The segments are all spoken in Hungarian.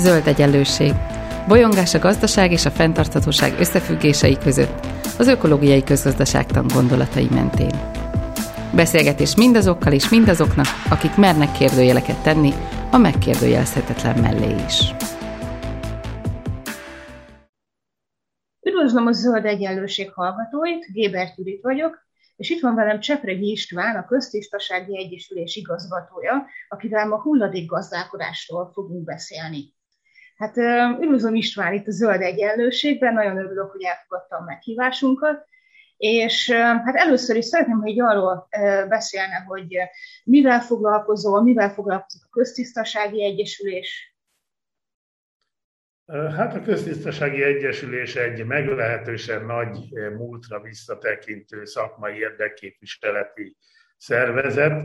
Zöld egyenlőség. Bolyongás a gazdaság és a fenntarthatóság összefüggései között, az ökológiai közgazdaságtan gondolatai mentén. Beszélgetés mindazokkal és mindazoknak, akik mernek kérdőjeleket tenni a megkérdőjelezhetetlen mellé is. Üdvözlöm a Zöld Egyenlőség hallgatóit, Gébert Judit vagyok, és itt van velem Csepregi István, a Köztisztasági Egyesülés igazgatója, akivel ma hulladékgazdálkodásról fogunk beszélni. Hát üdvözlöm István itt a Zöld Egyenlőségben, nagyon örülök, hogy elfogadta a meghívásunkat, és hát először is szeretném, hogy arról beszélne, hogy mivel foglalkozol, mivel foglalkozik a Köztisztasági Egyesülés, Hát a Köztisztasági Egyesülés egy meglehetősen nagy múltra visszatekintő szakmai érdekképviseleti szervezet.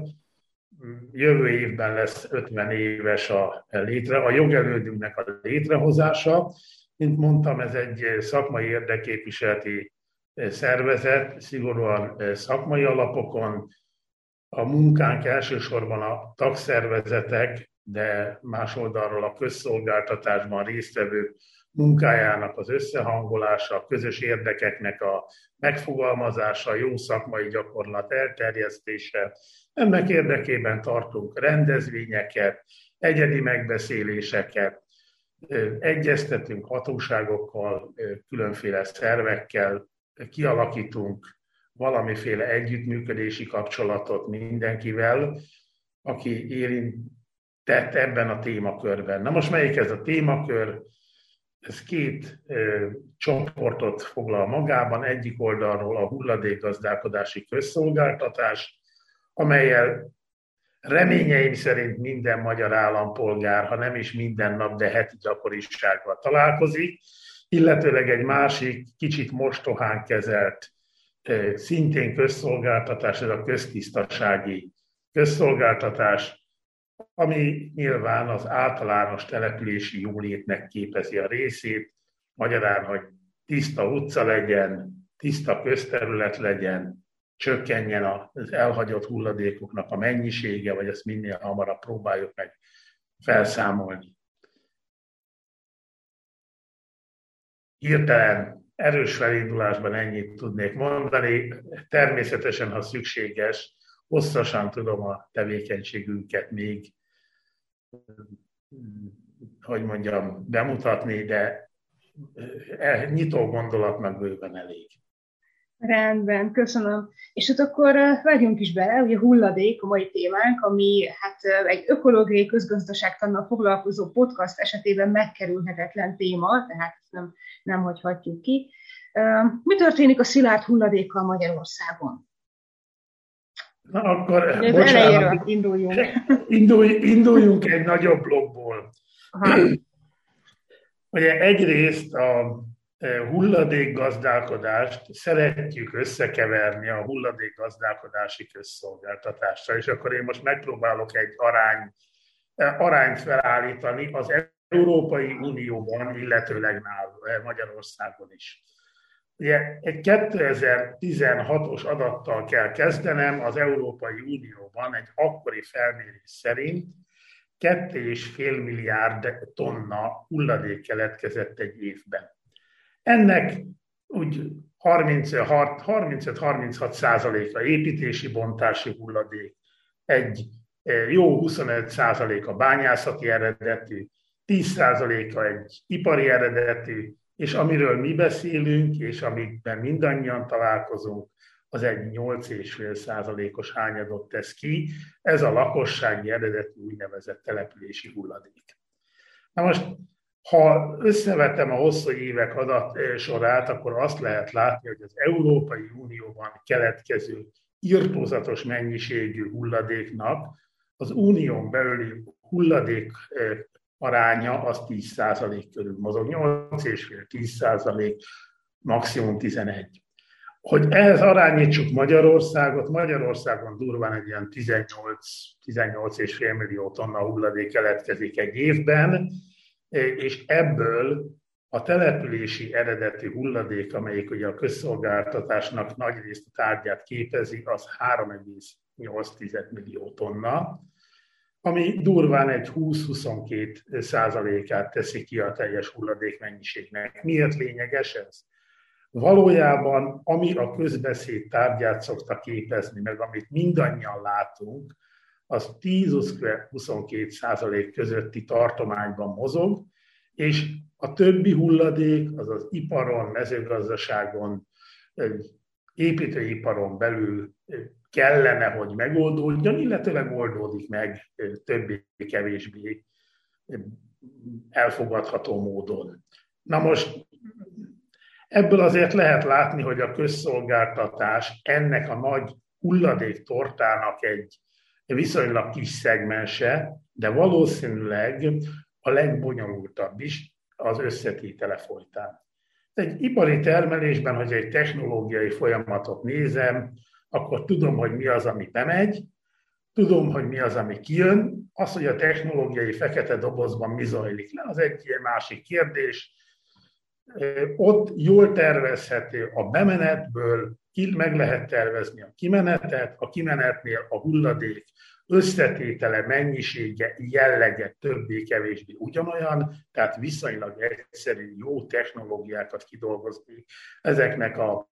Jövő évben lesz 50 éves a létre, a jogelődünknek a létrehozása. Mint mondtam, ez egy szakmai érdekképviseleti szervezet, szigorúan szakmai alapokon. A munkánk elsősorban a tagszervezetek de más oldalról a közszolgáltatásban résztvevő munkájának az összehangolása, a közös érdekeknek a megfogalmazása, jó szakmai gyakorlat elterjesztése. Ennek érdekében tartunk rendezvényeket, egyedi megbeszéléseket, egyeztetünk hatóságokkal, különféle szervekkel, kialakítunk valamiféle együttműködési kapcsolatot mindenkivel, aki érint, tett ebben a témakörben. Na most melyik ez a témakör? Ez két ö, csoportot foglal magában. Egyik oldalról a hulladékgazdálkodási közszolgáltatás, amelyel reményeim szerint minden magyar állampolgár, ha nem is minden nap, de heti gyakorisággal találkozik, illetőleg egy másik, kicsit mostohán kezelt, szintén közszolgáltatás, ez a köztisztasági közszolgáltatás, ami nyilván az általános települési jólétnek képezi a részét, magyarán, hogy tiszta utca legyen, tiszta közterület legyen, csökkenjen az elhagyott hulladékoknak a mennyisége, vagy ezt minél hamarabb próbáljuk meg felszámolni. Hirtelen erős felindulásban ennyit tudnék mondani. Természetesen, ha szükséges, hosszasan tudom a tevékenységünket még, hogy mondjam, bemutatni, de e, nyitó gondolatnak bőven elég. Rendben, köszönöm. És hát akkor vegyünk is bele, ugye hulladék a mai témánk, ami hát egy ökológiai közgazdaságtannal foglalkozó podcast esetében megkerülhetetlen téma, tehát nem, nem hagyhatjuk ki. Mi történik a szilárd hulladékkal Magyarországon? Na akkor, De bocsánat, induljunk. Indulj, induljunk egy nagyobb blokkból. Ugye egyrészt a hulladékgazdálkodást szeretjük összekeverni a hulladékgazdálkodási közszolgáltatásra, és akkor én most megpróbálok egy arány, e, arányt felállítani az Európai Unióban, illetőleg nálunk, Magyarországon is. Ugye egy 2016-os adattal kell kezdenem, az Európai Unióban egy akkori felmérés szerint 2,5 milliárd tonna hulladék keletkezett egy évben. Ennek úgy 35-36 százaléka építési bontási hulladék, egy e, jó 25 százaléka bányászati eredetű, 10 százaléka egy ipari eredetű, és amiről mi beszélünk, és amikben mindannyian találkozunk, az egy 8,5 százalékos hányadot tesz ki. Ez a lakossági eredetű úgynevezett települési hulladék. Na most, ha összevetem a hosszú évek adat sorát, akkor azt lehet látni, hogy az Európai Unióban keletkező írtózatos mennyiségű hulladéknak az unión belüli hulladék aránya az 10% körül mozog, 8,5-10%, maximum 11. Hogy ehhez arányítsuk Magyarországot, Magyarországon durván egy ilyen 18-18,5 millió tonna hulladék keletkezik egy évben, és ebből a települési eredeti hulladék, amelyik ugye a közszolgáltatásnak nagy részt a tárgyát képezi, az 3,8 millió tonna, ami durván egy 20-22 százalékát teszi ki a teljes hulladék mennyiségnek. Miért lényeges ez? Valójában, ami a közbeszéd tárgyát szokta képezni, meg amit mindannyian látunk, az 10-22 százalék közötti tartományban mozog, és a többi hulladék, az az iparon, mezőgazdaságon, építőiparon belül kellene, hogy megoldódjon, illetőleg oldódik meg többé-kevésbé elfogadható módon. Na most ebből azért lehet látni, hogy a közszolgáltatás ennek a nagy hulladék tortának egy viszonylag kis szegmense, de valószínűleg a legbonyolultabb is az összetétele folytán. Egy ipari termelésben, hogy egy technológiai folyamatot nézem, akkor tudom, hogy mi az, ami bemegy, tudom, hogy mi az, ami kijön. Az, hogy a technológiai fekete dobozban mi zajlik le, az egy másik kérdés. Ott jól tervezhető a bemenetből, meg lehet tervezni a kimenetet, a kimenetnél a hulladék összetétele, mennyisége, jellege többé-kevésbé ugyanolyan, tehát viszonylag egyszerű, jó technológiákat kidolgozni ezeknek a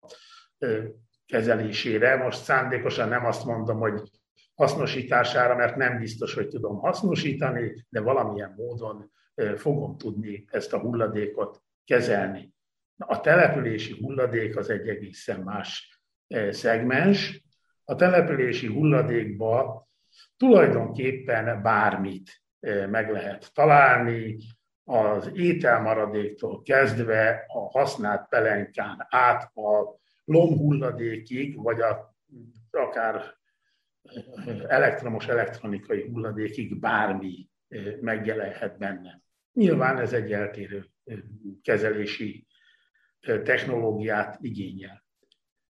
kezelésére. Most szándékosan nem azt mondom, hogy hasznosítására, mert nem biztos, hogy tudom hasznosítani, de valamilyen módon fogom tudni ezt a hulladékot kezelni. A települési hulladék az egy egészen más szegmens. A települési hulladékba tulajdonképpen bármit meg lehet találni, az ételmaradéktól kezdve a használt pelenkán át a lomhulladékig, vagy a, akár elektromos elektronikai hulladékig bármi megjelenhet benne. Nyilván ez egy eltérő kezelési technológiát igényel.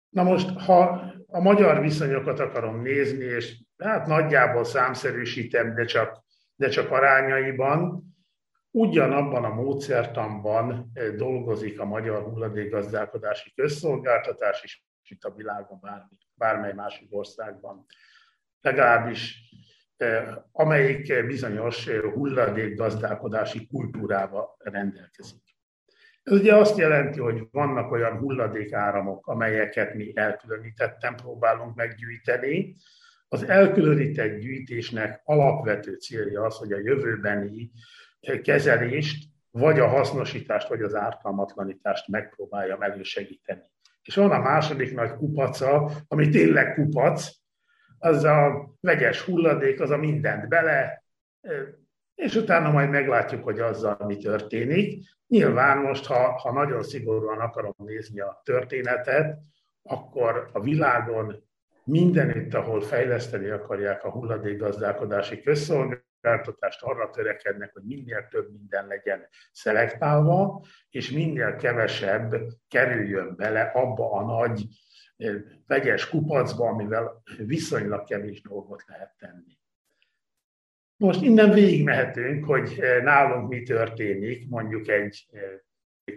Na most, ha a magyar viszonyokat akarom nézni, és hát nagyjából számszerűsítem, de csak, de csak arányaiban, ugyanabban a módszertanban dolgozik a Magyar Hulladékgazdálkodási Közszolgáltatás is, itt a világon bármi, bármely másik országban. Legalábbis amelyik bizonyos hulladékgazdálkodási kultúrával rendelkezik. Ez ugye azt jelenti, hogy vannak olyan hulladékáramok, amelyeket mi elkülönítettem próbálunk meggyűjteni. Az elkülönített gyűjtésnek alapvető célja az, hogy a jövőbeni kezelést, vagy a hasznosítást, vagy az ártalmatlanítást megpróbáljam elősegíteni. És van a második nagy kupaca, ami tényleg kupac, az a vegyes hulladék, az a mindent bele, és utána majd meglátjuk, hogy azzal mi történik. Nyilván most, ha, ha nagyon szigorúan akarom nézni a történetet, akkor a világon mindenütt, ahol fejleszteni akarják a hulladékgazdálkodási közszolgáltatást, arra törekednek, hogy minél több minden legyen szelektálva, és minél kevesebb kerüljön bele abba a nagy vegyes kupacba, amivel viszonylag kevés dolgot lehet tenni. Most innen végigmehetünk, hogy nálunk mi történik, mondjuk egy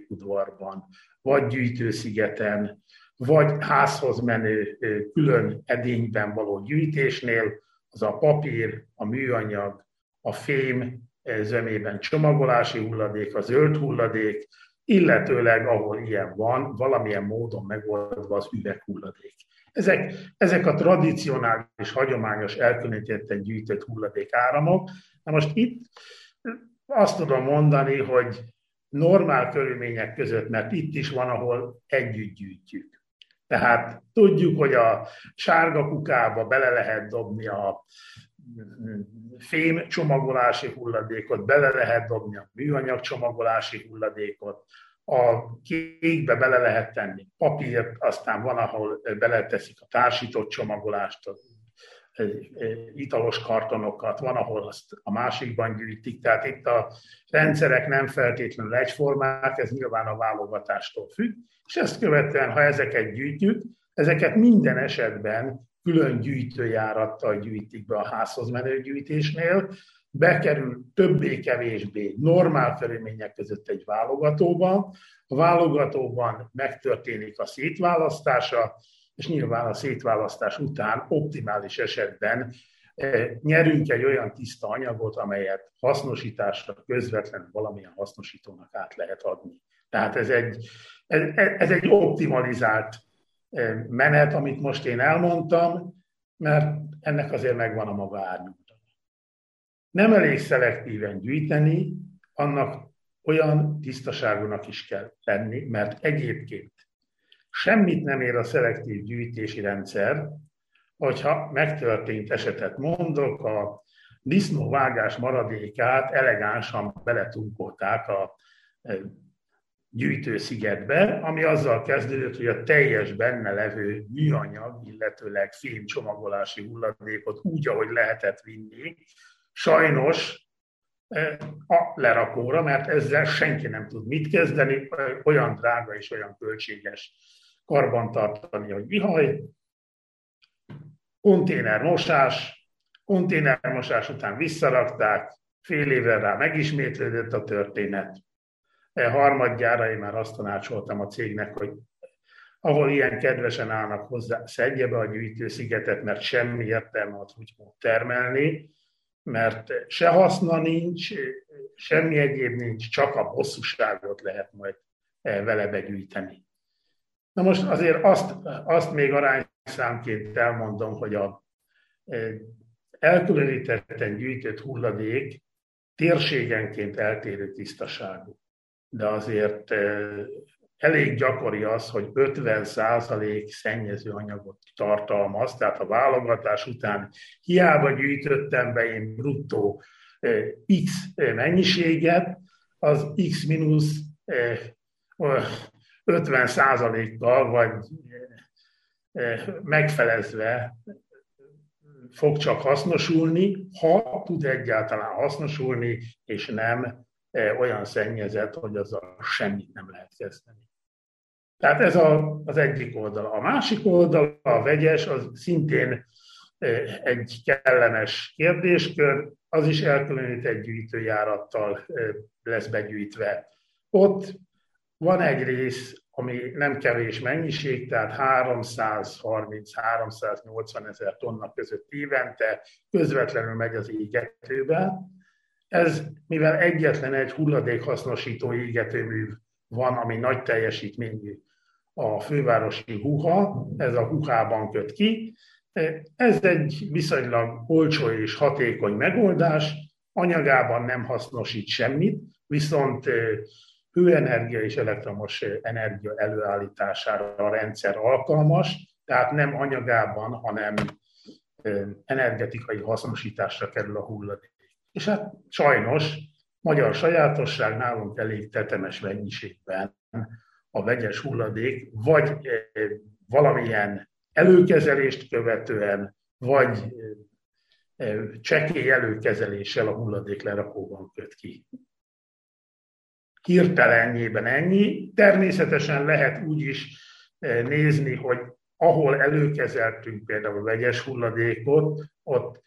udvarban, vagy gyűjtőszigeten, vagy házhoz menő külön edényben való gyűjtésnél, az a papír, a műanyag, a fém zömében csomagolási hulladék, a zöld hulladék, illetőleg, ahol ilyen van, valamilyen módon megoldva az üveghulladék. Ezek, ezek a tradicionális, hagyományos, elkülönítetten gyűjtött hulladék áramok. Na most itt azt tudom mondani, hogy normál körülmények között, mert itt is van, ahol együtt gyűjtjük. Tehát tudjuk, hogy a sárga kukába bele lehet dobni a fém csomagolási hulladékot, bele lehet dobni a műanyag csomagolási hulladékot, a kékbe bele lehet tenni papírt, aztán van, ahol beleteszik a társított csomagolást, a italos kartonokat, van, ahol azt a másikban gyűjtik, tehát itt a rendszerek nem feltétlenül egyformák, ez nyilván a válogatástól függ, és ezt követően, ha ezeket gyűjtjük, ezeket minden esetben külön gyűjtőjárattal gyűjtik be a házhoz menő gyűjtésnél, bekerül többé-kevésbé normál körülmények között egy válogatóba, a válogatóban megtörténik a szétválasztása, és nyilván a szétválasztás után optimális esetben nyerünk egy olyan tiszta anyagot, amelyet hasznosításra közvetlenül valamilyen hasznosítónak át lehet adni. Tehát ez egy, ez, ez egy optimalizált menet, amit most én elmondtam, mert ennek azért megvan a maga árnyújtana. Nem elég szelektíven gyűjteni, annak olyan tisztaságúnak is kell lenni, mert egyébként semmit nem ér a szelektív gyűjtési rendszer, hogyha megtörtént esetet mondok, a disznóvágás maradékát elegánsan beletunkolták a gyűjtőszigetbe, ami azzal kezdődött, hogy a teljes benne levő műanyag, illetőleg csomagolási hulladékot úgy, ahogy lehetett vinni, sajnos e, a lerakóra, mert ezzel senki nem tud mit kezdeni, olyan drága és olyan költséges karbantartani, hogy mihaj, konténermosás, konténermosás után visszarakták, fél évvel rá megismétlődött a történet. E harmadjára én már azt tanácsoltam a cégnek, hogy ahol ilyen kedvesen állnak hozzá, szedje be a gyűjtőszigetet, mert semmi értelme ott úgy termelni, mert se haszna nincs, semmi egyéb nincs, csak a bosszúságot lehet majd e, vele begyűjteni. Na most azért azt, azt még arányszámként elmondom, hogy a e, elkülönítetten gyűjtött hulladék térségenként eltérő tisztaságú. De azért elég gyakori az, hogy 50% szennyező anyagot tartalmaz, tehát a válogatás után hiába gyűjtöttem be én bruttó X mennyiséget, az X mínusz 50 százalékkal vagy megfelezve fog csak hasznosulni, ha tud egyáltalán hasznosulni, és nem olyan szennyezett, hogy azzal semmit nem lehet kezdeni. Tehát ez a, az egyik oldal. A másik oldal, a vegyes, az szintén eh, egy kellemes kérdéskör, az is elkülönített gyűjtőjárattal lesz begyűjtve. Ott van egy rész, ami nem kevés mennyiség, tehát 330-380 ezer tonna között évente közvetlenül megy az égetőbe. Ez, mivel egyetlen egy hulladékhasznosító égetőmű van, ami nagy teljesítményű a fővárosi huha, ez a huhában köt ki. Ez egy viszonylag olcsó és hatékony megoldás, anyagában nem hasznosít semmit, viszont hőenergia és elektromos energia előállítására a rendszer alkalmas, tehát nem anyagában, hanem energetikai hasznosításra kerül a hulladék. És hát sajnos magyar sajátosság nálunk elég tetemes mennyiségben a vegyes hulladék, vagy valamilyen előkezelést követően, vagy csekély előkezeléssel a hulladék lerakóban köt ki hirtelenjében ennyi. Természetesen lehet úgy is eh, nézni, hogy ahol előkezeltünk például vegyes hulladékot, ott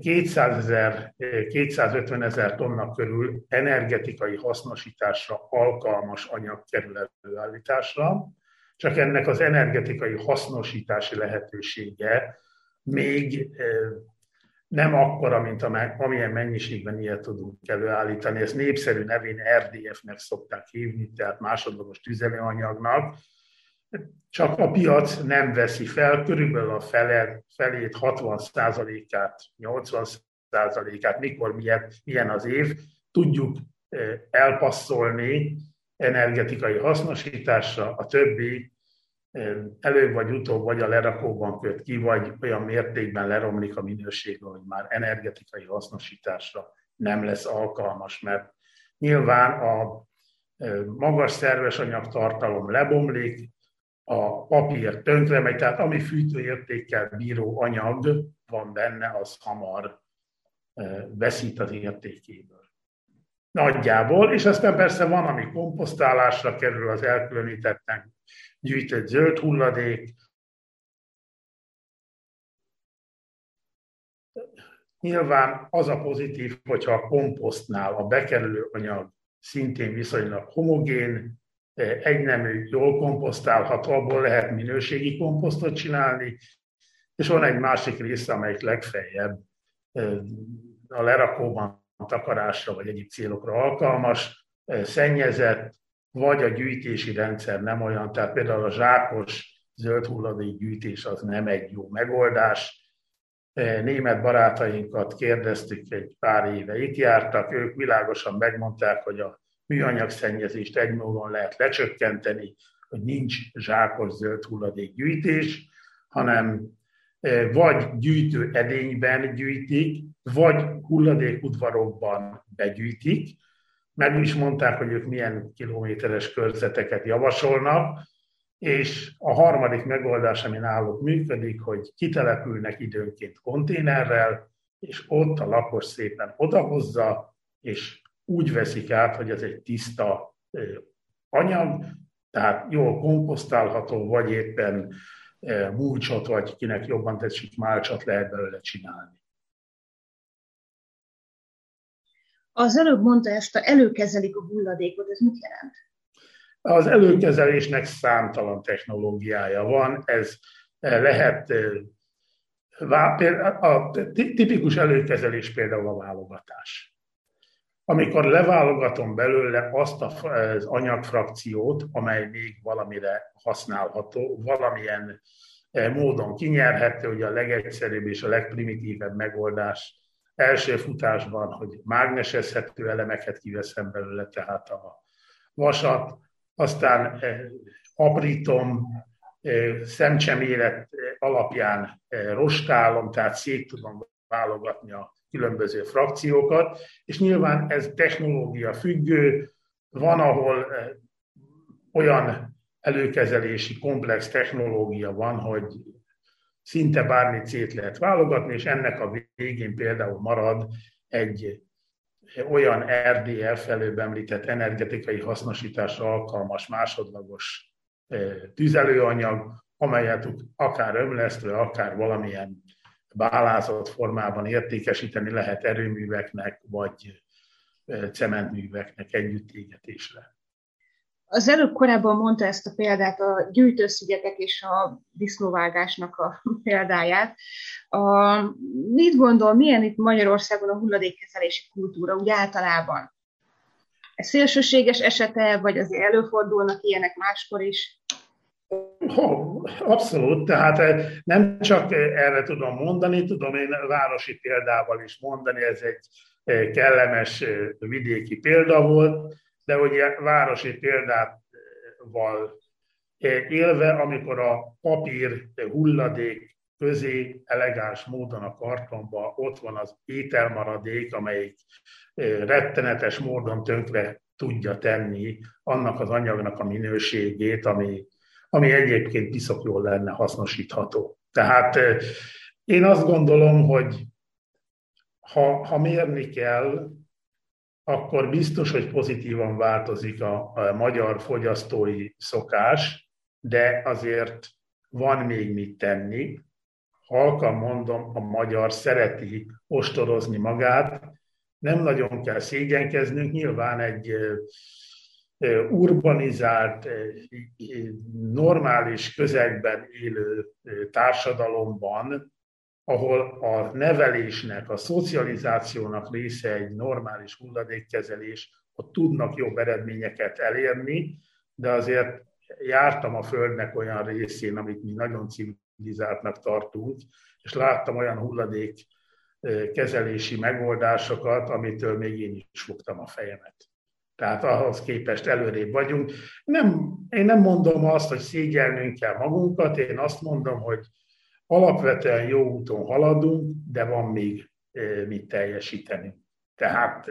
200 ezer, 250 ezer tonna körül energetikai hasznosításra alkalmas anyag kerül előállításra, csak ennek az energetikai hasznosítási lehetősége még eh, nem akkora, mint amilyen mennyiségben ilyet tudunk előállítani. Ezt népszerű nevén RDF-nek szokták hívni, tehát másodlagos tüzelőanyagnak. Csak a piac nem veszi fel, körülbelül a fele, felét, 60%-át, 80%-át, mikor milyen, milyen az év, tudjuk eh, elpasszolni energetikai hasznosításra, a többi előbb vagy utóbb vagy a lerakóban köt ki, vagy olyan mértékben leromlik a minősége, hogy már energetikai hasznosításra nem lesz alkalmas, mert nyilván a magas szerves anyagtartalom lebomlik, a papír tönkre megy, tehát ami fűtőértékkel bíró anyag van benne, az hamar veszít az értékéből. Nagyjából, és aztán persze van, ami komposztálásra kerül az elkülönítetten gyűjtött zöld hulladék. Nyilván az a pozitív, hogyha a komposztnál a bekerülő anyag szintén viszonylag homogén, egynemű, jól komposztálható, abból lehet minőségi komposztot csinálni, és van egy másik része, amelyik legfeljebb a lerakóban takarásra vagy egyéb célokra alkalmas, szennyezett, vagy a gyűjtési rendszer nem olyan, tehát például a zsákos zöld hulladék gyűjtés az nem egy jó megoldás. Német barátainkat kérdeztük, egy pár éve itt jártak, ők világosan megmondták, hogy a műanyag szennyezést módon lehet lecsökkenteni, hogy nincs zsákos zöld hulladék gyűjtés, hanem vagy gyűjtő edényben gyűjtik, vagy hulladékudvarokban begyűjtik. Meg is mondták, hogy ők milyen kilométeres körzeteket javasolnak, és a harmadik megoldás, ami náluk működik, hogy kitelepülnek időnként konténerrel, és ott a lakos szépen odahozza, és úgy veszik át, hogy ez egy tiszta anyag, tehát jól komposztálható, vagy éppen múlcsot, vagy kinek jobban tetszik, málcsot lehet belőle csinálni. Az előbb mondta ezt, előkezelik a hulladékot, ez mit jelent? Az előkezelésnek számtalan technológiája van, ez lehet a tipikus előkezelés például a válogatás. Amikor leválogatom belőle azt az anyagfrakciót, amely még valamire használható, valamilyen módon kinyerhető, hogy a legegyszerűbb és a legprimitívebb megoldás első futásban, hogy mágnesezhető elemeket kiveszem belőle, tehát a vasat, aztán eh, aprítom, eh, szemcsemélet alapján rostálom, tehát szét tudom válogatni a különböző frakciókat, és nyilván ez technológia függő, van, ahol olyan előkezelési komplex technológia van, hogy szinte bármit szét lehet válogatni, és ennek a végén például marad egy olyan RDF előbb említett energetikai hasznosításra alkalmas másodlagos tüzelőanyag, amelyet akár ömlesztve, akár valamilyen bálázott formában értékesíteni lehet erőműveknek, vagy cementműveknek együtt égetésre. Az előbb korábban mondta ezt a példát, a gyűjtőszigetek és a disznóvágásnak a példáját. A, mit gondol, milyen itt Magyarországon a hulladékkezelési kultúra úgy általában? Ez szélsőséges esete, vagy azért előfordulnak ilyenek máskor is? Abszolút, tehát eh, nem csak erre tudom mondani, tudom én városi példával is mondani, ez egy eh, kellemes eh, vidéki példa volt, de ugye városi példával élve, amikor a papír hulladék közé elegáns módon a kartonba ott van az ételmaradék, amelyik rettenetes módon tönkre tudja tenni annak az anyagnak a minőségét, ami, ami egyébként piszok jól lenne hasznosítható. Tehát én azt gondolom, hogy ha, ha mérni kell, akkor biztos, hogy pozitívan változik a, a magyar fogyasztói szokás, de azért van még mit tenni. Halkan mondom, a magyar szereti ostorozni magát, nem nagyon kell szégyenkeznünk, nyilván egy urbanizált, normális közegben élő társadalomban ahol a nevelésnek, a szocializációnak része egy normális hulladékkezelés, ott tudnak jobb eredményeket elérni, de azért jártam a Földnek olyan részén, amit mi nagyon civilizáltnak tartunk, és láttam olyan hulladék kezelési megoldásokat, amitől még én is fogtam a fejemet. Tehát ahhoz képest előrébb vagyunk. Nem, én nem mondom azt, hogy szégyelnünk kell magunkat, én azt mondom, hogy alapvetően jó úton haladunk, de van még mit teljesíteni. Tehát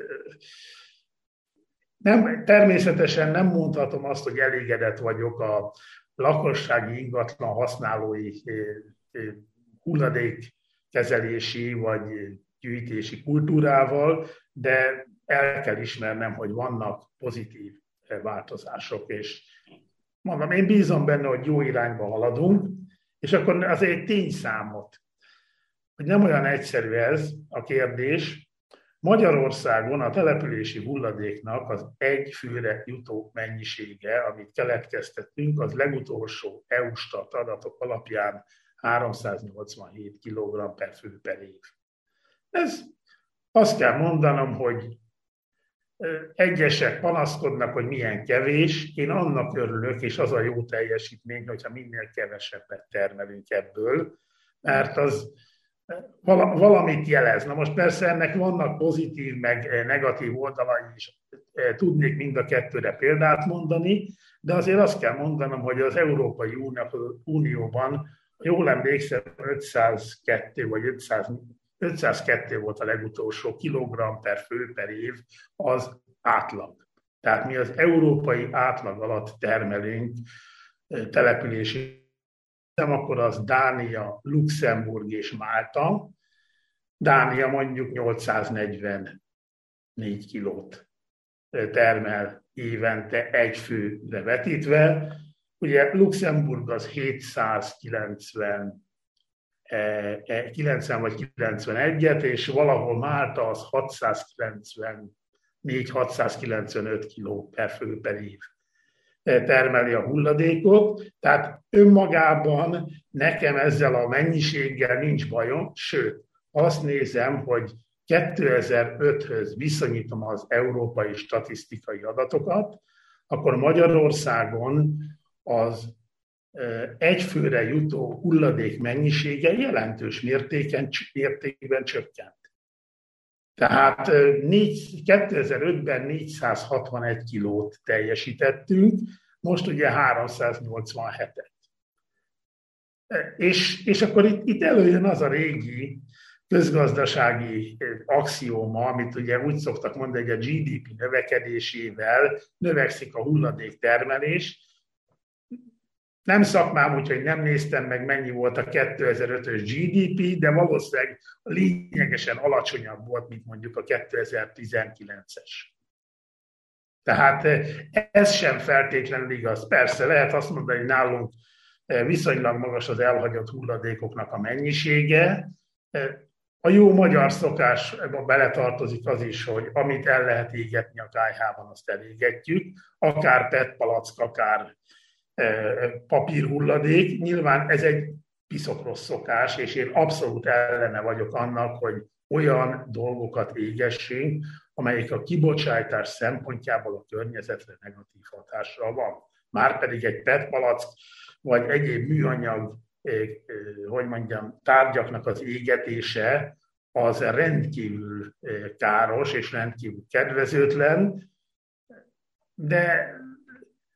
nem, természetesen nem mondhatom azt, hogy elégedett vagyok a lakossági ingatlan használói hulladékkezelési vagy gyűjtési kultúrával, de el kell ismernem, hogy vannak pozitív változások, és mondom, én bízom benne, hogy jó irányba haladunk, és akkor azért egy tényszámot, hogy nem olyan egyszerű ez a kérdés. Magyarországon a települési hulladéknak az egy főre jutó mennyisége, amit keletkeztettünk, az legutolsó EU-stat adatok alapján 387 kg per fő per év. Ez azt kell mondanom, hogy egyesek panaszkodnak, hogy milyen kevés, én annak örülök, és az a jó teljesítmény, hogyha minél kevesebbet termelünk ebből, mert az valamit jelez. Na most persze ennek vannak pozitív, meg negatív oldalai is. Tudnék mind a kettőre példát mondani, de azért azt kell mondanom, hogy az Európai Unióban, jól emlékszem, 502 vagy 500 502 volt a legutolsó kilogramm per fő per év, az átlag. Tehát mi az európai átlag alatt termelünk települési, nem akkor az Dánia, Luxemburg és Málta. Dánia mondjuk 844 kilót termel évente egy főre vetítve. Ugye Luxemburg az 790 90 e, vagy 91-et, és valahol Málta az 694-695 kg per fő per év e, termeli a hulladékot, tehát önmagában nekem ezzel a mennyiséggel nincs bajom, sőt, azt nézem, hogy 2005-höz viszonyítom az európai statisztikai adatokat, akkor Magyarországon az egyfőre jutó hulladék mennyisége jelentős mértéken, mértékben csökkent. Tehát 2005-ben 461 kilót teljesítettünk, most ugye 387-et. És, és akkor itt, itt előjön az a régi közgazdasági axióma, amit ugye úgy szoktak mondani, hogy a GDP növekedésével növekszik a hulladék termelés, nem szakmám, úgyhogy nem néztem meg, mennyi volt a 2005-ös GDP, de valószínűleg lényegesen alacsonyabb volt, mint mondjuk a 2019-es. Tehát eh, ez sem feltétlenül igaz. Persze lehet azt mondani, hogy nálunk eh, viszonylag magas az elhagyott hulladékoknak a mennyisége. Eh, a jó magyar szokásba beletartozik az is, hogy amit el lehet égetni a kájhában, azt elégetjük, akár PET palack, akár papírhulladék. Nyilván ez egy piszok rossz szokás, és én abszolút ellene vagyok annak, hogy olyan dolgokat égessünk, amelyik a kibocsátás szempontjából a környezetre negatív hatással van. Márpedig egy PET palack, vagy egyéb műanyag, hogy mondjam, tárgyaknak az égetése, az rendkívül káros és rendkívül kedvezőtlen, de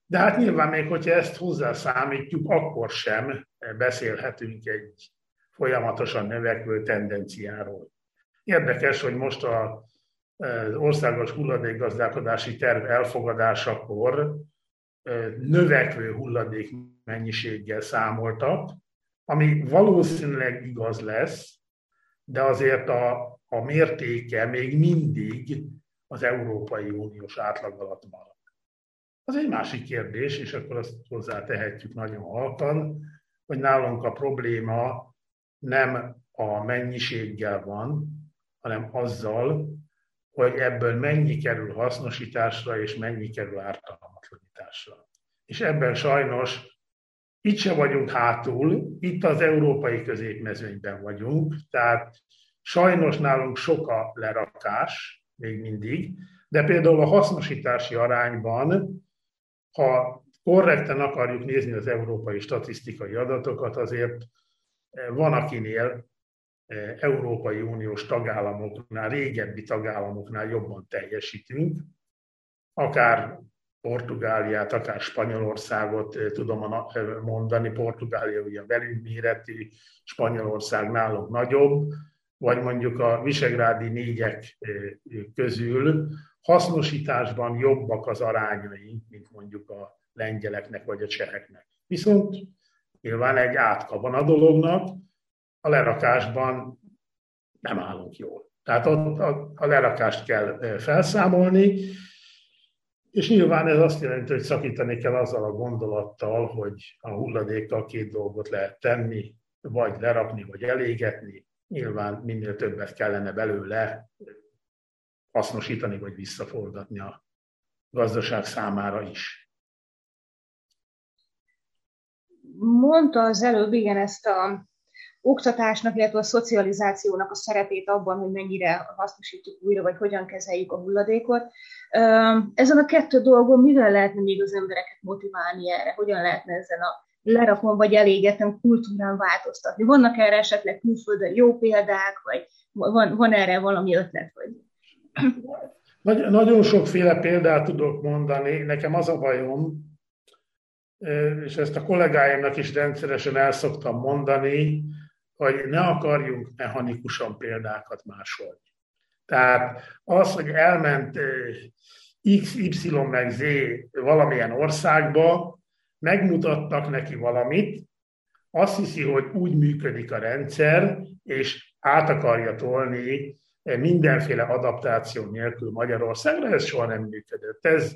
de hát nyilván még, hogyha ezt hozzászámítjuk, akkor sem beszélhetünk egy folyamatosan növekvő tendenciáról. Érdekes, hogy most a, az országos hulladékgazdálkodási terv elfogadásakor növekvő hulladék mennyiséggel számoltak, ami valószínűleg igaz lesz, de azért a, a mértéke még mindig az Európai Uniós átlag alatt van. Az egy másik kérdés, és akkor azt hozzátehetjük nagyon halkan, hogy nálunk a probléma nem a mennyiséggel van, hanem azzal, hogy ebből mennyi kerül hasznosításra, és mennyi kerül ártalmatlanításra. És ebben sajnos itt se vagyunk hátul, itt az európai középmezőnyben vagyunk, tehát sajnos nálunk sok a lerakás, még mindig, de például a hasznosítási arányban ha korrekten akarjuk nézni az európai statisztikai adatokat, azért eh, van akinél eh, Európai Uniós tagállamoknál, régebbi tagállamoknál jobban teljesítünk, akár Portugáliát, akár Spanyolországot eh, tudom mondani. Portugália ugye velünk méretű, Spanyolország nálunk nagyobb, vagy mondjuk a visegrádi négyek közül hasznosításban jobbak az arányai, mint mondjuk a lengyeleknek vagy a cseheknek. Viszont nyilván egy átka van a dolognak, a lerakásban nem állunk jól. Tehát ott a, lerakást kell felszámolni, és nyilván ez azt jelenti, hogy szakítani kell azzal a gondolattal, hogy a hulladékkal két dolgot lehet tenni, vagy lerakni, vagy elégetni. Nyilván minél többet kellene belőle hasznosítani vagy visszaforgatni a gazdaság számára is. Mondta az előbb, igen, ezt a oktatásnak, illetve a szocializációnak a szerepét abban, hogy mennyire hasznosítjuk újra, vagy hogyan kezeljük a hulladékot. Ezen a kettő dolgon mivel lehetne még az embereket motiválni erre? Hogyan lehetne ezen a lerakom vagy elégetem kultúrán változtatni? Vannak erre esetleg külföldön jó példák, vagy van, van erre valami ötlet? Vagy... Nagy, nagyon sokféle példát tudok mondani. Nekem az a bajom, és ezt a kollégáimnak is rendszeresen el szoktam mondani, hogy ne akarjunk mechanikusan példákat másolni. Tehát az, hogy elment X, Y meg Z valamilyen országba, megmutattak neki valamit, azt hiszi, hogy úgy működik a rendszer, és át akarja tolni mindenféle adaptáció nélkül Magyarországra, ez soha nem működött. Ez,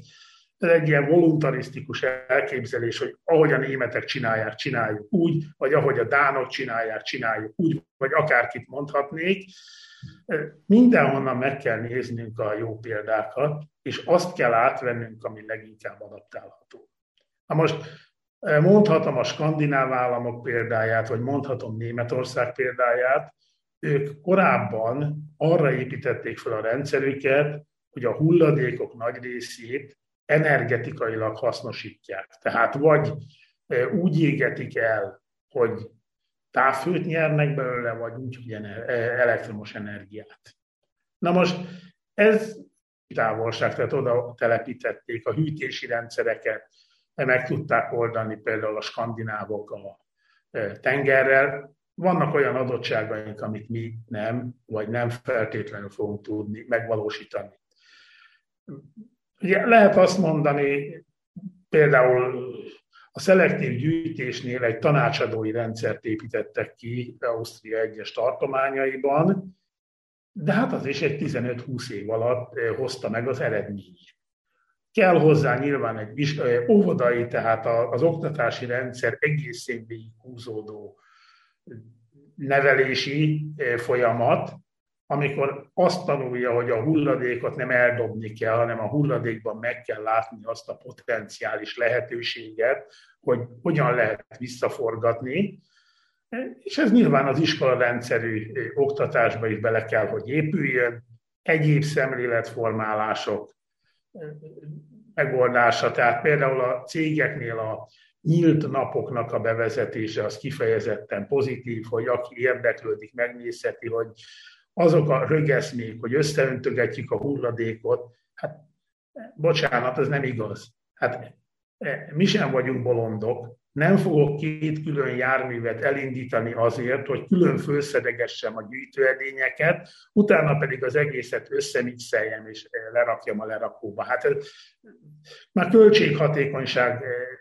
egy ilyen voluntarisztikus elképzelés, hogy ahogy a németek csinálják, csináljuk úgy, vagy ahogy a dánok csinálják, csináljuk úgy, vagy akárkit mondhatnék. Mindenhonnan meg kell néznünk a jó példákat, és azt kell átvennünk, ami leginkább adaptálható. Na most mondhatom a skandináv államok példáját, vagy mondhatom Németország példáját, ők korábban arra építették fel a rendszerüket, hogy a hulladékok nagy részét energetikailag hasznosítják. Tehát vagy úgy égetik el, hogy távfőt nyernek belőle, vagy úgy, hogy elektromos energiát. Na most ez távolság, tehát oda telepítették a hűtési rendszereket, meg tudták oldani például a skandinávok a tengerrel. Vannak olyan adottságaink, amit mi nem, vagy nem feltétlenül fogunk tudni megvalósítani. Ugye lehet azt mondani, például a szelektív gyűjtésnél egy tanácsadói rendszert építettek ki Ausztria egyes tartományaiban, de hát az is egy 15-20 év alatt eh, hozta meg az eredményt. Kell hozzá nyilván egy eh, óvodai, tehát az oktatási rendszer egészén végig húzódó nevelési folyamat, amikor azt tanulja, hogy a hulladékot nem eldobni kell, hanem a hulladékban meg kell látni azt a potenciális lehetőséget, hogy hogyan lehet visszaforgatni, és ez nyilván az iskola rendszerű oktatásba is bele kell, hogy épüljön, egyéb szemléletformálások megoldása, tehát például a cégeknél a nyílt napoknak a bevezetése az kifejezetten pozitív, hogy aki érdeklődik, megnézheti, hogy azok a rögeszmék, hogy összeöntögetjük a hulladékot, hát bocsánat, ez nem igaz. Hát e, mi sem vagyunk bolondok, nem fogok két külön járművet elindítani azért, hogy külön fölszedegessem a gyűjtőedényeket, utána pedig az egészet összemixeljem és lerakjam a lerakóba. Hát már költséghatékonyság e,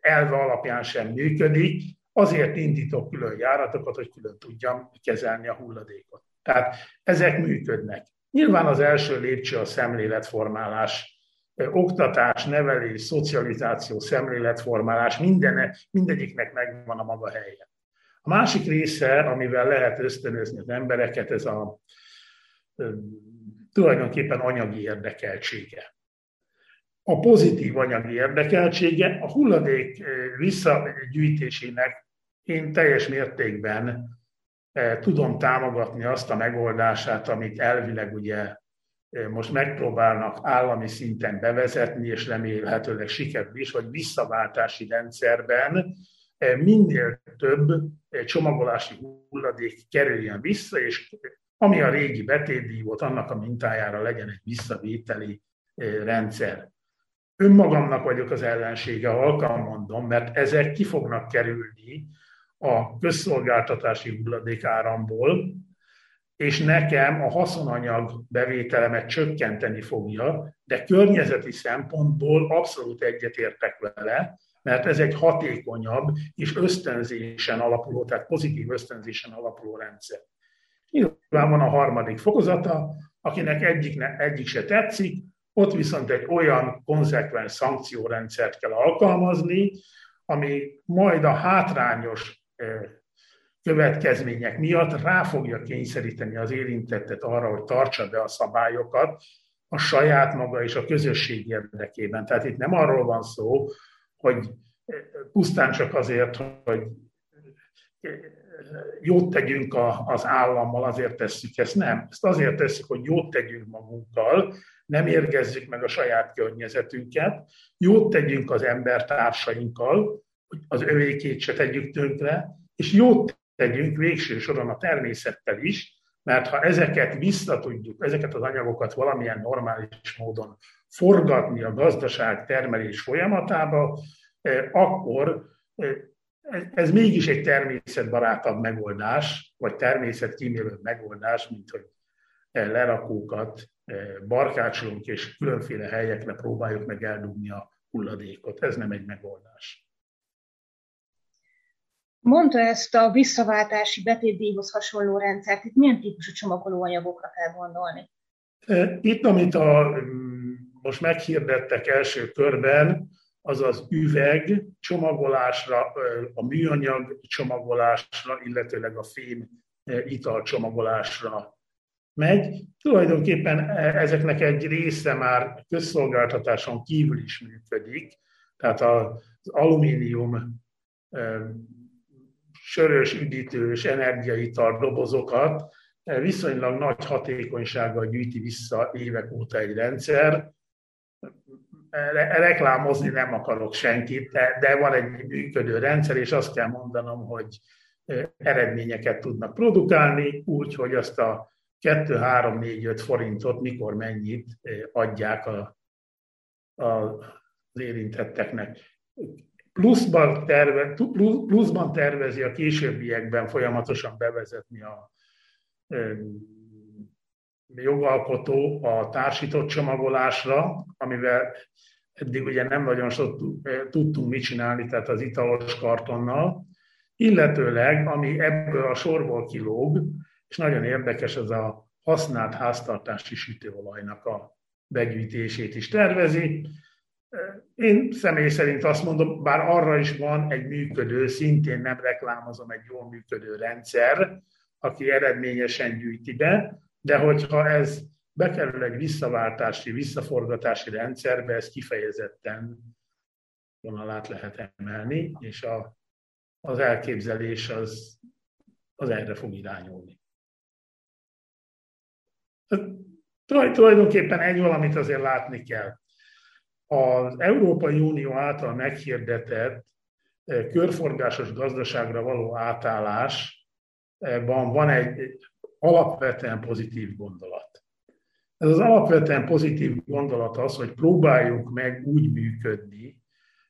elve alapján sem működik, azért indítok külön járatokat, hogy külön tudjam kezelni a hulladékot. Tehát ezek működnek. Nyilván az első lépcső a szemléletformálás, oktatás, nevelés, szocializáció, szemléletformálás, minden, mindegyiknek megvan a maga helye. A másik része, amivel lehet ösztönözni az embereket, ez a tulajdonképpen anyagi érdekeltsége. A pozitív anyagi érdekeltsége a hulladék visszagyűjtésének én teljes mértékben E, tudom támogatni azt a megoldását, amit elvileg ugye e, most megpróbálnak állami szinten bevezetni, és remélhetőleg sikerül is, hogy visszaváltási rendszerben minél több csomagolási hulladék kerüljön vissza, és ami a régi betétdíj volt, annak a mintájára legyen egy visszavételi rendszer. Önmagamnak vagyok az ellensége, halkan mondom, mert ezek ki fognak kerülni a közszolgáltatási hulladékáramból, és nekem a haszonanyag bevételemet csökkenteni fogja, de környezeti szempontból abszolút egyetértek vele, mert ez egy hatékonyabb és ösztönzésen alapuló, tehát pozitív ösztönzésen alapuló rendszer. Nyilván van a harmadik fokozata, akinek egyik, ne, egyik se tetszik, ott viszont egy olyan konzekvens szankciórendszert kell alkalmazni, ami majd a hátrányos következmények miatt rá fogja kényszeríteni az érintettet arra, hogy tartsa be a szabályokat a saját maga és a közösség érdekében. Tehát itt nem arról van szó, hogy pusztán csak azért, hogy jót tegyünk az állammal, azért tesszük ezt. Nem. Ezt azért tesszük, hogy jót tegyünk magunkkal, nem érgezzük meg a saját környezetünket, jót tegyünk az embertársainkkal, hogy az övékét se tegyük tönkre, és jót tegyünk végső soron a természettel is, mert ha ezeket vissza tudjuk, ezeket az anyagokat valamilyen normális módon forgatni a gazdaság termelés folyamatába, eh, akkor eh, ez mégis egy természetbarátabb megoldás, vagy természetkímélő megoldás, mint hogy eh, lerakókat barkácsolunk, és különféle helyekre próbáljuk meg eldugni a hulladékot. Ez nem egy megoldás. Mondta ezt a visszaváltási betétdíjhoz hasonló rendszert, itt milyen típusú csomagolóanyagokra kell gondolni? Itt, amit a, mm, most meghirdettek első körben, az az üveg csomagolásra, a műanyag csomagolásra, illetőleg a fém ital csomagolásra megy. Tulajdonképpen e, ezeknek egy része már közszolgáltatáson kívül is működik, tehát az alumínium sörös, üdítős, energiaital dobozokat viszonylag nagy hatékonysággal gyűjti vissza évek óta egy rendszer. Reklámozni nem akarok senkit, de, de van egy működő rendszer, és azt kell mondanom, hogy eredményeket tudnak produkálni, úgy, hogy azt a 2, 3, 4, 5 forintot mikor mennyit adják a, a, az érintetteknek. Pluszban, terve, pluszban tervezi a későbbiekben folyamatosan bevezetni a jogalkotó a társított csomagolásra, amivel eddig ugye nem nagyon sok tudtunk mit csinálni, tehát az italos kartonnal, illetőleg, ami ebből a sorból kilóg, és nagyon érdekes, az a használt háztartási sütőolajnak a begyűjtését is tervezi. Én személy szerint azt mondom, bár arra is van egy működő, szintén nem reklámozom egy jól működő rendszer, aki eredményesen gyűjti be, de hogyha ez bekerül egy visszaváltási, visszaforgatási rendszerbe, ez kifejezetten vonalát lehet emelni, és a, az elképzelés az, az erre fog irányulni. Tulajdonképpen egy valamit azért látni kell. Az Európai Unió által meghirdetett eh, körforgásos gazdaságra való átállásban van egy alapvetően pozitív gondolat. Ez az alapvetően pozitív gondolat az, hogy próbáljuk meg úgy működni,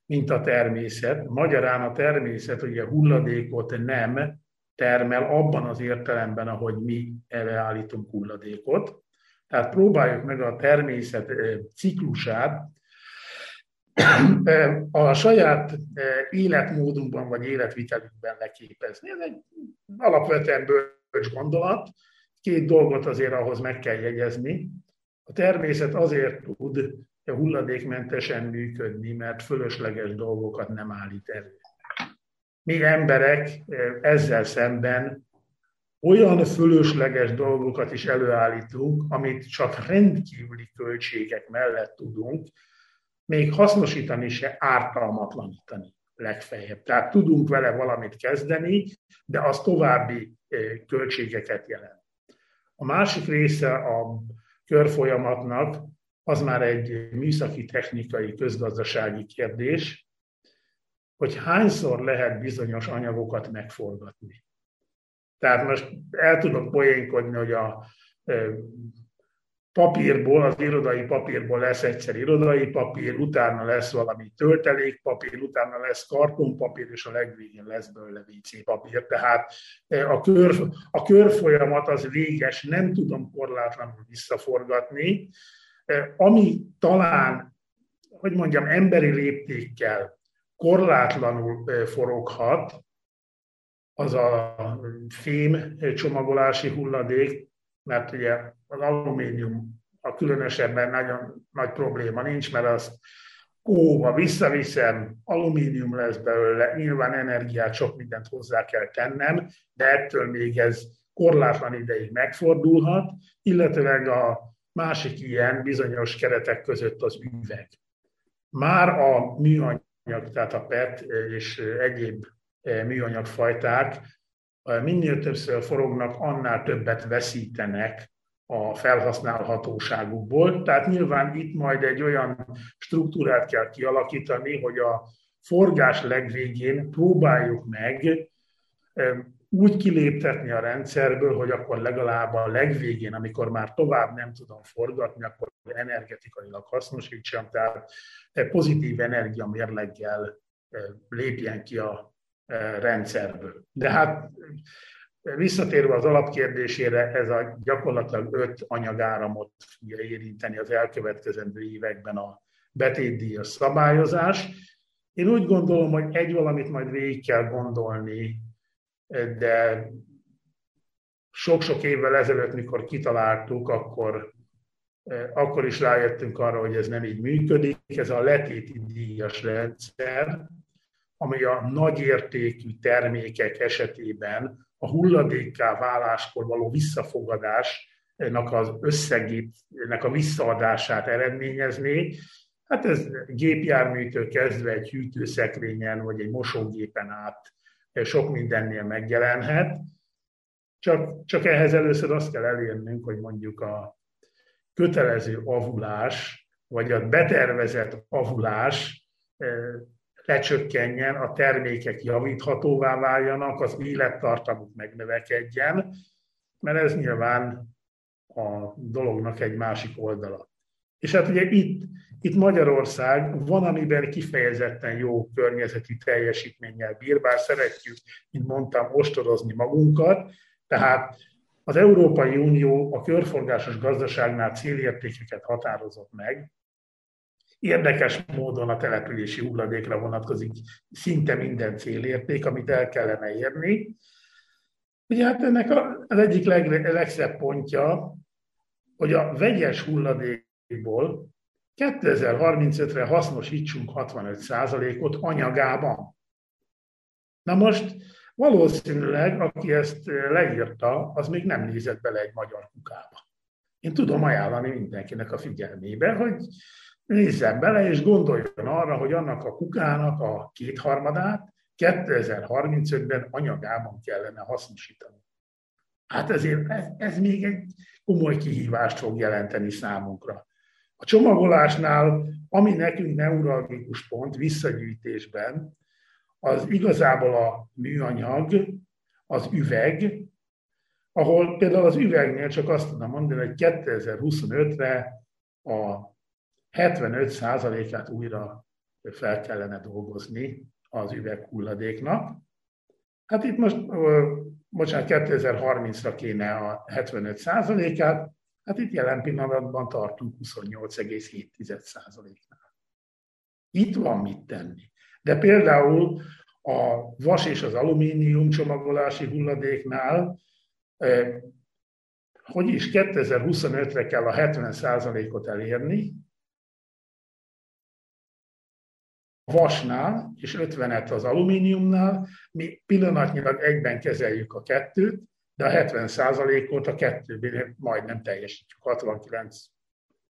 mint a természet. Magyarán a természet ugye hulladékot nem termel abban az értelemben, ahogy mi előállítunk hulladékot. Tehát próbáljuk meg a természet ciklusát a saját életmódunkban vagy életvitelünkben leképezni. Ez egy alapvetően bölcs gondolat. Két dolgot azért ahhoz meg kell jegyezni. A természet azért tud hulladékmentesen működni, mert fölösleges dolgokat nem állít elő. Mi emberek e, ezzel szemben olyan fölösleges dolgokat is előállítunk, amit csak rendkívüli költségek mellett tudunk, még hasznosítani se ártalmatlanítani legfeljebb. Tehát tudunk vele valamit kezdeni, de az további eh, költségeket jelent. A másik része a körfolyamatnak az már egy műszaki, technikai, közgazdasági kérdés, hogy hányszor lehet bizonyos anyagokat megforgatni. Tehát most el tudok poénkodni, hogy a eh, papírból, az irodai papírból lesz egyszer irodai papír, utána lesz valami töltelékpapír, utána lesz kartonpapír, és a legvégén lesz belőle WC papír. Tehát e, a, kör, a körfolyamat az véges, nem tudom korlátlanul visszaforgatni. E, ami talán, hogy mondjam, emberi léptékkel korlátlanul e, foroghat, az a fém csomagolási hulladék, mert ugye az alumínium a különösebben nagyon nagy probléma nincs, mert azt kóva visszaviszem, alumínium lesz belőle, nyilván energiát, sok mindent hozzá kell tennem, de ettől még ez korlátlan ideig megfordulhat, illetőleg a másik ilyen bizonyos keretek között az üveg. Már a műanyag, tehát a PET és egyéb műanyagfajták minél többször forognak, annál többet veszítenek a felhasználhatóságukból. Tehát nyilván itt majd egy olyan struktúrát kell kialakítani, hogy a forgás legvégén próbáljuk meg úgy kiléptetni a rendszerből, hogy akkor legalább a legvégén, amikor már tovább nem tudom forgatni, akkor energetikailag hasznosítsam, tehát pozitív energiamérleggel lépjen ki a rendszerből. De hát visszatérve az alapkérdésére, ez a gyakorlatilag öt anyagáramot fogja érinteni az elkövetkezendő években a betétdíjas szabályozás. Én úgy gondolom, hogy egy valamit majd végig kell gondolni, de sok-sok évvel ezelőtt, mikor kitaláltuk, akkor, akkor is rájöttünk arra, hogy ez nem így működik. Ez a letéti díjas rendszer, ami a nagyértékű termékek esetében a hulladékká váláskor való visszafogadásnak az összegének a visszaadását eredményezné. Hát ez gépjárműtől kezdve egy hűtőszekrényen vagy egy mosógépen át sok mindennél megjelenhet. Csak, csak ehhez először azt kell elérnünk, hogy mondjuk a kötelező avulás, vagy a betervezett avulás lecsökkenjen, a termékek javíthatóvá váljanak, az élettartamuk megnövekedjen, mert ez nyilván a dolognak egy másik oldala. És hát ugye itt, itt Magyarország van, amiben kifejezetten jó környezeti teljesítménnyel bír, bár szeretjük, mint mondtam, ostorozni magunkat, tehát az Európai Unió a körforgásos gazdaságnál célértékeket határozott meg, Érdekes módon a települési hulladékra vonatkozik szinte minden célérték, amit el kellene érni. Ugye hát ennek az egyik leg, legszebb pontja, hogy a vegyes hulladékból 2035-re hasznosítsunk 65%-ot anyagában. Na most valószínűleg, aki ezt leírta, az még nem nézett bele egy magyar kukába. Én tudom ajánlani mindenkinek a figyelmébe, hogy nézzen bele, és gondoljon arra, hogy annak a kukának a kétharmadát 2035-ben anyagában kellene hasznosítani. Hát ezért ez, ez még egy komoly kihívást fog jelenteni számunkra. A csomagolásnál, ami nekünk neuralgikus pont visszagyűjtésben, az igazából a műanyag, az üveg, ahol például az üvegnél csak azt tudom mondani, hogy 2025-re a 75%-át újra fel kellene dolgozni az üveghulladéknak. Hát itt most, bocsánat, 2030-ra kéne a 75%-át, hát itt jelen pillanatban tartunk 28,7%-nál. Itt van mit tenni. De például a vas és az alumínium csomagolási hulladéknál, hogy is 2025-re kell a 70%-ot elérni, vasnál és 50-et az alumíniumnál, mi pillanatnyilag egyben kezeljük a kettőt, de a 70%-ot a kettőben majdnem teljesítjük, 69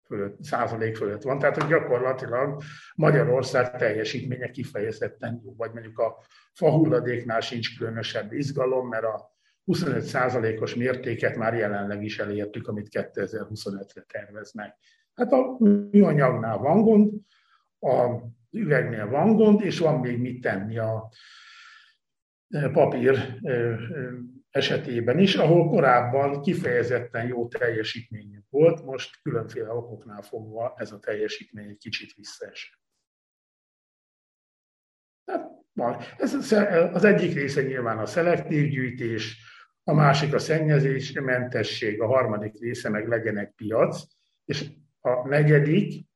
fölött, százalék fölött van. Tehát hogy gyakorlatilag Magyarország teljesítménye kifejezetten jó, vagy mondjuk a fahulladéknál sincs különösebb izgalom, mert a 25 százalékos mértéket már jelenleg is elértük, amit 2025-re terveznek. Hát a műanyagnál van gond, a üvegnél van gond, és van még mit tenni a e, papír e, e, esetében is, ahol korábban kifejezetten jó teljesítményük volt, most különféle okoknál fogva ez a teljesítmény egy kicsit visszaesett. Ez az egyik része nyilván a szelektív gyűjtés, a másik a szennyezésmentesség, a harmadik része meg legyen egy piac, és a negyedik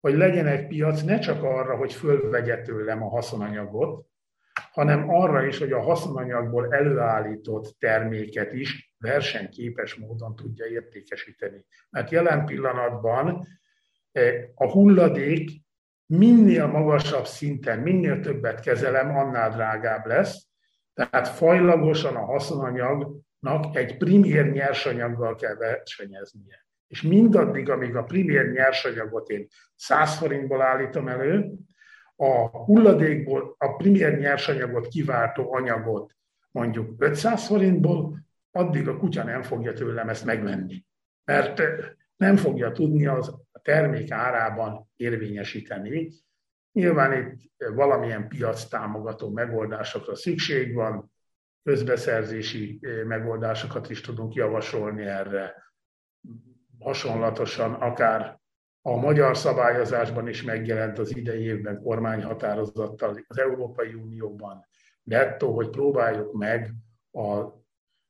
hogy legyen egy piac ne csak arra, hogy fölvegye tőlem a haszonanyagot, hanem arra is, hogy a haszonanyagból előállított terméket is versenyképes módon tudja értékesíteni. Mert jelen pillanatban eh, a hulladék minél magasabb szinten, minél többet kezelem, annál drágább lesz. Tehát fajlagosan a haszonanyagnak egy primér nyersanyaggal kell versenyeznie és mindaddig, amíg a primér nyersanyagot én 100 forintból állítom elő, a hulladékból a primér nyersanyagot kiváltó anyagot mondjuk 500 forintból, addig a kutya nem fogja tőlem ezt megvenni. Mert nem fogja tudni az a termék árában érvényesíteni. Nyilván itt valamilyen piac támogató megoldásokra szükség van, közbeszerzési megoldásokat is tudunk javasolni erre. Hasonlatosan akár a magyar szabályozásban is megjelent az idei évben kormányhatározattal az Európai Unióban nettó, hogy próbáljuk meg a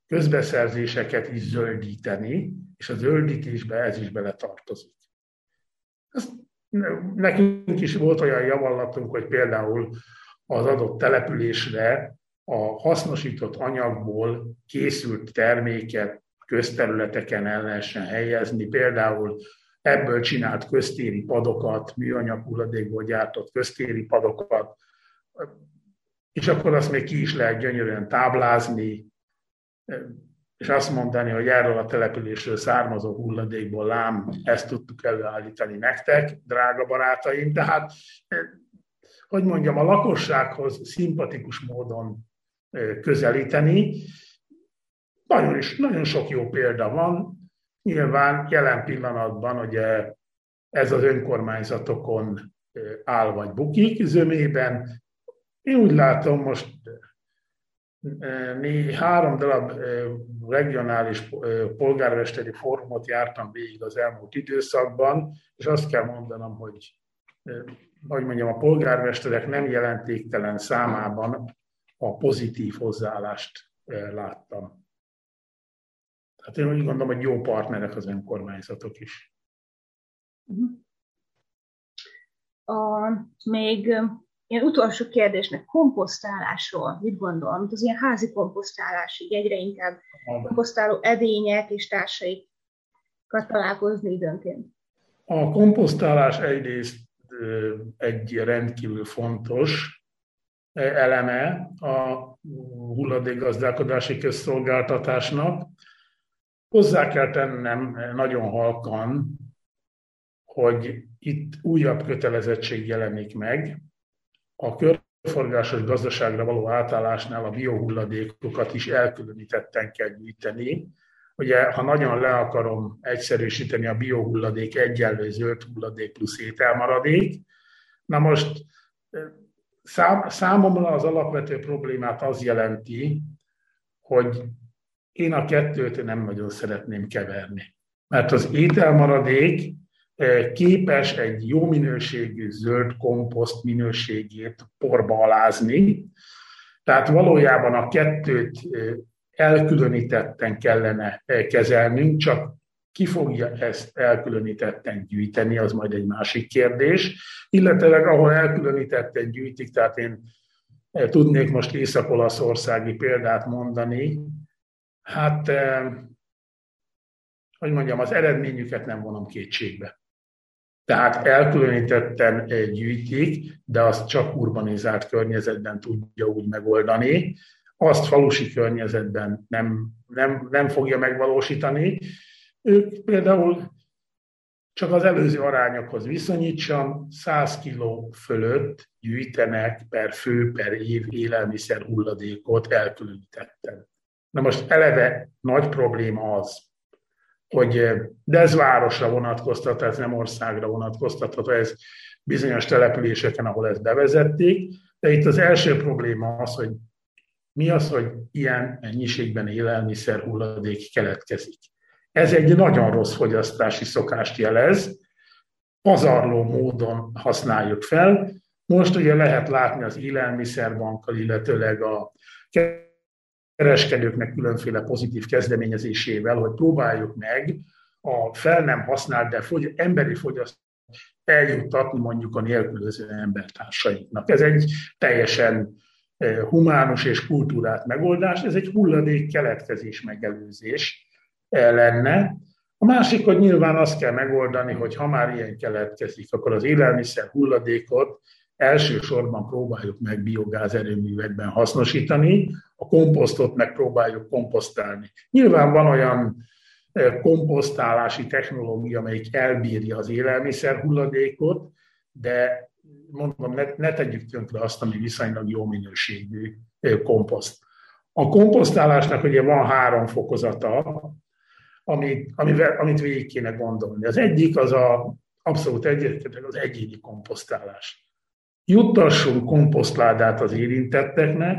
közbeszerzéseket is zöldíteni, és a zöldítésbe ez is bele tartozik. Ezt nekünk is volt olyan javallatunk, hogy például az adott településre a hasznosított anyagból készült terméket közterületeken el lehessen helyezni, például ebből csinált köztéri padokat, műanyag hulladékból gyártott köztéri padokat, és akkor azt még ki is lehet gyönyörűen táblázni, és azt mondani, hogy erről a településről származó hulladékból lám, ezt tudtuk előállítani nektek, drága barátaim. Tehát, hogy mondjam, a lakossághoz szimpatikus módon közelíteni. Nagyon, is, nagyon sok jó példa van. Nyilván jelen pillanatban ugye ez az önkormányzatokon áll vagy bukik. Zömében én úgy látom, most négy, három darab regionális polgármesteri fórumot jártam végig az elmúlt időszakban, és azt kell mondanom, hogy hogy mondjam, a polgármesterek nem jelentéktelen számában a pozitív hozzáállást láttam. Tehát én úgy gondolom, hogy jó partnerek az önkormányzatok is. A, még ilyen utolsó kérdésnek komposztálásról mit gondol, mint az ilyen házi komposztálásig egyre inkább komposztáló edények és társaikat találkozni időnként? A komposztálás egyrészt egy rendkívül fontos eleme a hulladékgazdálkodási közszolgáltatásnak. Hozzá kell tennem nagyon halkan, hogy itt újabb kötelezettség jelenik meg, a körforgásos gazdaságra való átállásnál a biohulladékokat is elkülönítetten kell gyűjteni. Ugye, ha nagyon le akarom egyszerűsíteni, a biohulladék egyenlő zöld hulladék plusz ételmaradék. Na most szám, számomra az alapvető problémát az jelenti, hogy én a kettőt nem nagyon szeretném keverni. Mert az ételmaradék képes egy jó minőségű zöld komposzt minőségét porba alázni. Tehát valójában a kettőt elkülönítetten kellene kezelnünk, csak ki fogja ezt elkülönítetten gyűjteni, az majd egy másik kérdés. Illetőleg ahol elkülönítetten gyűjtik, tehát én tudnék most észak-olaszországi példát mondani, hát, hogy mondjam, az eredményüket nem vonom kétségbe. Tehát elkülönítetten gyűjtik, de azt csak urbanizált környezetben tudja úgy megoldani. Azt falusi környezetben nem, nem, nem fogja megvalósítani. Ők például csak az előző arányokhoz viszonyítsam, 100 kg fölött gyűjtenek per fő per év élelmiszer hulladékot elkülönítetten. Na most eleve nagy probléma az, hogy de ez városra vonatkoztat, ez nem országra vonatkoztatható, ez bizonyos településeken, ahol ezt bevezették, de itt az első probléma az, hogy mi az, hogy ilyen mennyiségben élelmiszer hulladék keletkezik. Ez egy nagyon rossz fogyasztási szokást jelez, pazarló módon használjuk fel. Most ugye lehet látni az élelmiszerbankkal, illetőleg a kereskedőknek különféle pozitív kezdeményezésével, hogy próbáljuk meg a fel nem használt, de fogy, emberi fogyasztót eljuttatni mondjuk a nélkülöző embertársainknak. Ez egy teljesen e, humánus és kultúrát megoldás, ez egy hulladék keletkezés megelőzés lenne. A másik, hogy nyilván azt kell megoldani, hogy ha már ilyen keletkezik, akkor az élelmiszer hulladékot elsősorban próbáljuk meg biogáz erőművekben hasznosítani, a komposztot meg próbáljuk komposztálni. Nyilván van olyan komposztálási technológia, amelyik elbírja az élelmiszer hulladékot, de mondom, ne, ne tegyük tönkre azt, ami viszonylag jó minőségű komposzt. A komposztálásnak ugye van három fokozata, amit, amivel, amit végig kéne gondolni. Az egyik az a abszolút egyetértek az egyéni komposztálás. Juttassunk komposztládát az érintetteknek,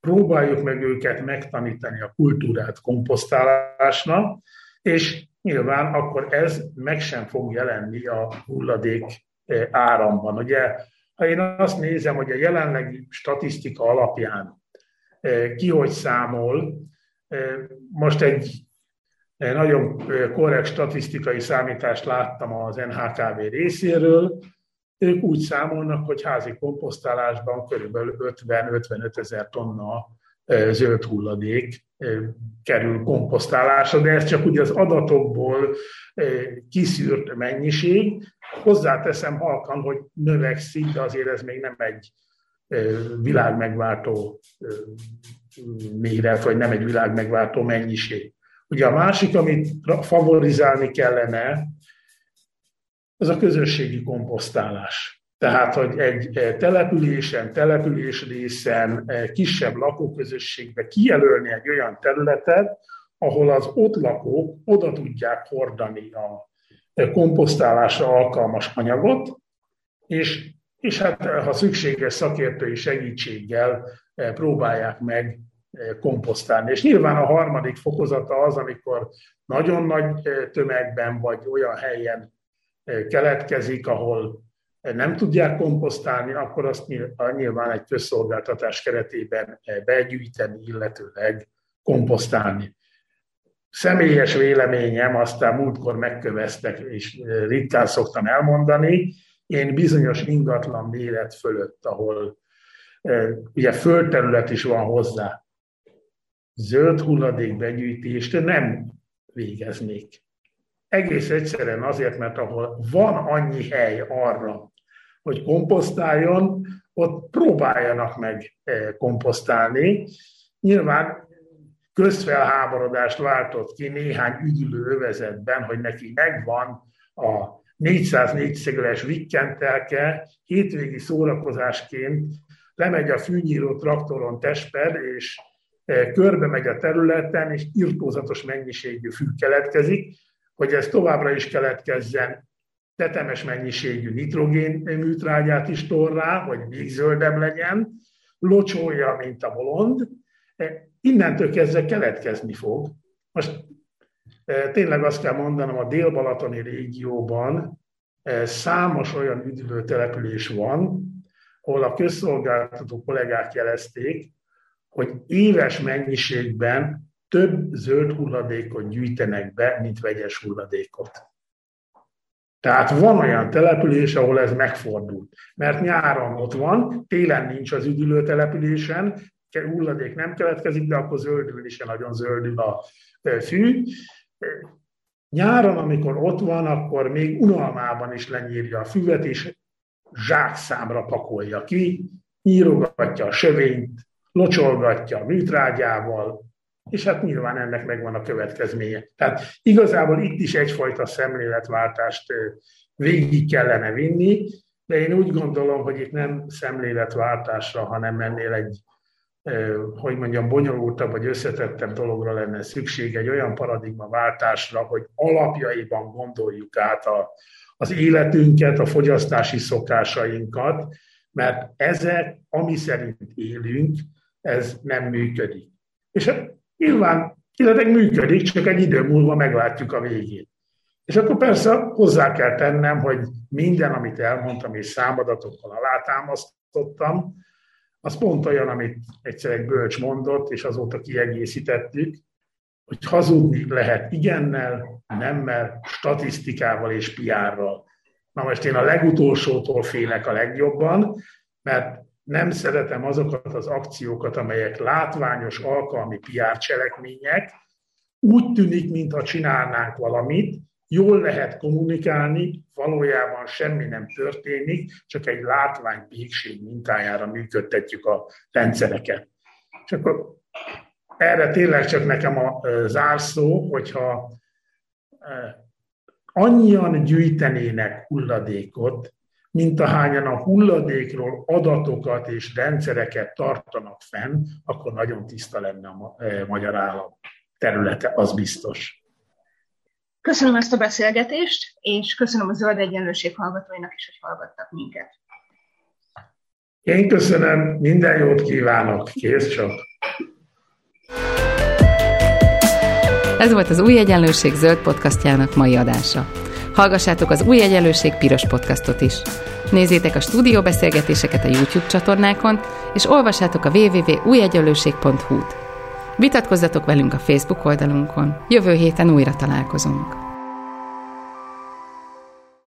próbáljuk meg őket megtanítani a kultúrát komposztálásnak, és nyilván akkor ez meg sem fog jelenni a hulladék e, áramban. Ugye, ha én azt nézem, hogy a jelenlegi statisztika alapján e, ki hogy számol, e, most egy nagyon korrekt statisztikai számítást láttam az NHKV részéről, ők úgy számolnak, hogy házi komposztálásban körülbelül 50-55 ezer tonna zöld hulladék kerül komposztálásra, de ez csak ugye az adatokból kiszűrt mennyiség. Hozzáteszem halkan, hogy növekszik, de azért ez még nem egy világmegváltó méret, vagy nem egy világmegváltó mennyiség. Ugye a másik, amit favorizálni kellene, az a közösségi komposztálás. Tehát, hogy egy településen, településrészen, kisebb lakóközösségbe kijelölni egy olyan területet, ahol az ott lakók oda tudják hordani a komposztálásra alkalmas anyagot, és, és hát ha szükséges szakértői segítséggel próbálják meg komposztálni. És nyilván a harmadik fokozata az, amikor nagyon nagy tömegben vagy olyan helyen keletkezik, ahol nem tudják komposztálni, akkor azt nyilván egy közszolgáltatás keretében begyűjteni, illetőleg komposztálni. Személyes véleményem, aztán múltkor megköveztek, és ritkán szoktam elmondani, én bizonyos ingatlan méret fölött, ahol ugye földterület is van hozzá, zöld hulladék begyűjtést nem végeznék. Egész egyszerűen azért, mert ahol van annyi hely arra, hogy komposztáljon, ott próbáljanak meg eh, komposztálni. Nyilván közfelháborodást váltott ki néhány üdülő övezetben, hogy neki megvan a 404 szegüles vikkentelke, hétvégi szórakozásként lemegy a fűnyíró traktoron Tesper, és E, körbe megy a területen, és irtózatos mennyiségű fű keletkezik, hogy ez továbbra is keletkezzen, tetemes mennyiségű nitrogén műtrágyát is tor rá, hogy még zöldebb legyen, locsolja, mint a bolond, e, innentől kezdve keletkezni fog. Most e, tényleg azt kell mondanom, a dél-balatoni régióban számos olyan üdülő település van, ahol a közszolgáltató kollégák jelezték, hogy éves mennyiségben több zöld hulladékot gyűjtenek be, mint vegyes hulladékot. Tehát van olyan település, ahol ez megfordult. Mert nyáron ott van, télen nincs az üdülő településen, hulladék nem keletkezik, de akkor zöldül is nagyon zöldül a fű. Nyáron, amikor ott van, akkor még unalmában is lenyírja a füvet, és zsákszámra pakolja ki, nyírogatja a sövényt, locsolgatja a műtrágyával, és hát nyilván ennek megvan a következménye. Tehát igazából itt is egyfajta szemléletváltást végig kellene vinni, de én úgy gondolom, hogy itt nem szemléletváltásra, hanem ennél egy, hogy mondjam, bonyolultabb vagy összetettebb dologra lenne szükség, egy olyan paradigmaváltásra, hogy alapjaiban gondoljuk át a, az életünket, a fogyasztási szokásainkat, mert ezek, ami szerint élünk, ez nem működik. És hát nyilván illetve működik, csak egy idő múlva meglátjuk a végét. És akkor persze hozzá kell tennem, hogy minden, amit elmondtam és számadatokkal alátámasztottam, az pont olyan, amit egyszer egy bölcs mondott, és azóta kiegészítettük, hogy hazudni lehet igennel, nemmel, statisztikával és piárral. Na most én a legutolsótól félek a legjobban, mert nem szeretem azokat az akciókat, amelyek látványos alkalmi PR cselekmények, úgy tűnik, mintha csinálnánk valamit, jól lehet kommunikálni, valójában semmi nem történik, csak egy látvány mintájára működtetjük a rendszereket. És akkor erre tényleg csak nekem a zárszó, hogyha annyian gyűjtenének hulladékot, mint ahányan a hulladékról adatokat és rendszereket tartanak fenn, akkor nagyon tiszta lenne a magyar állam területe, az biztos. Köszönöm ezt a beszélgetést, és köszönöm a Zöld Egyenlőség hallgatóinak is, hogy hallgattak minket. Én köszönöm, minden jót kívánok, kész csak! Ez volt az Új Egyenlőség zöld podcastjának mai adása. Hallgassátok az Új Egyenlőség piros podcastot is. Nézzétek a stúdióbeszélgetéseket a YouTube csatornákon, és olvassátok a www.újegyenlőség.hu-t. Vitatkozzatok velünk a Facebook oldalunkon. Jövő héten újra találkozunk.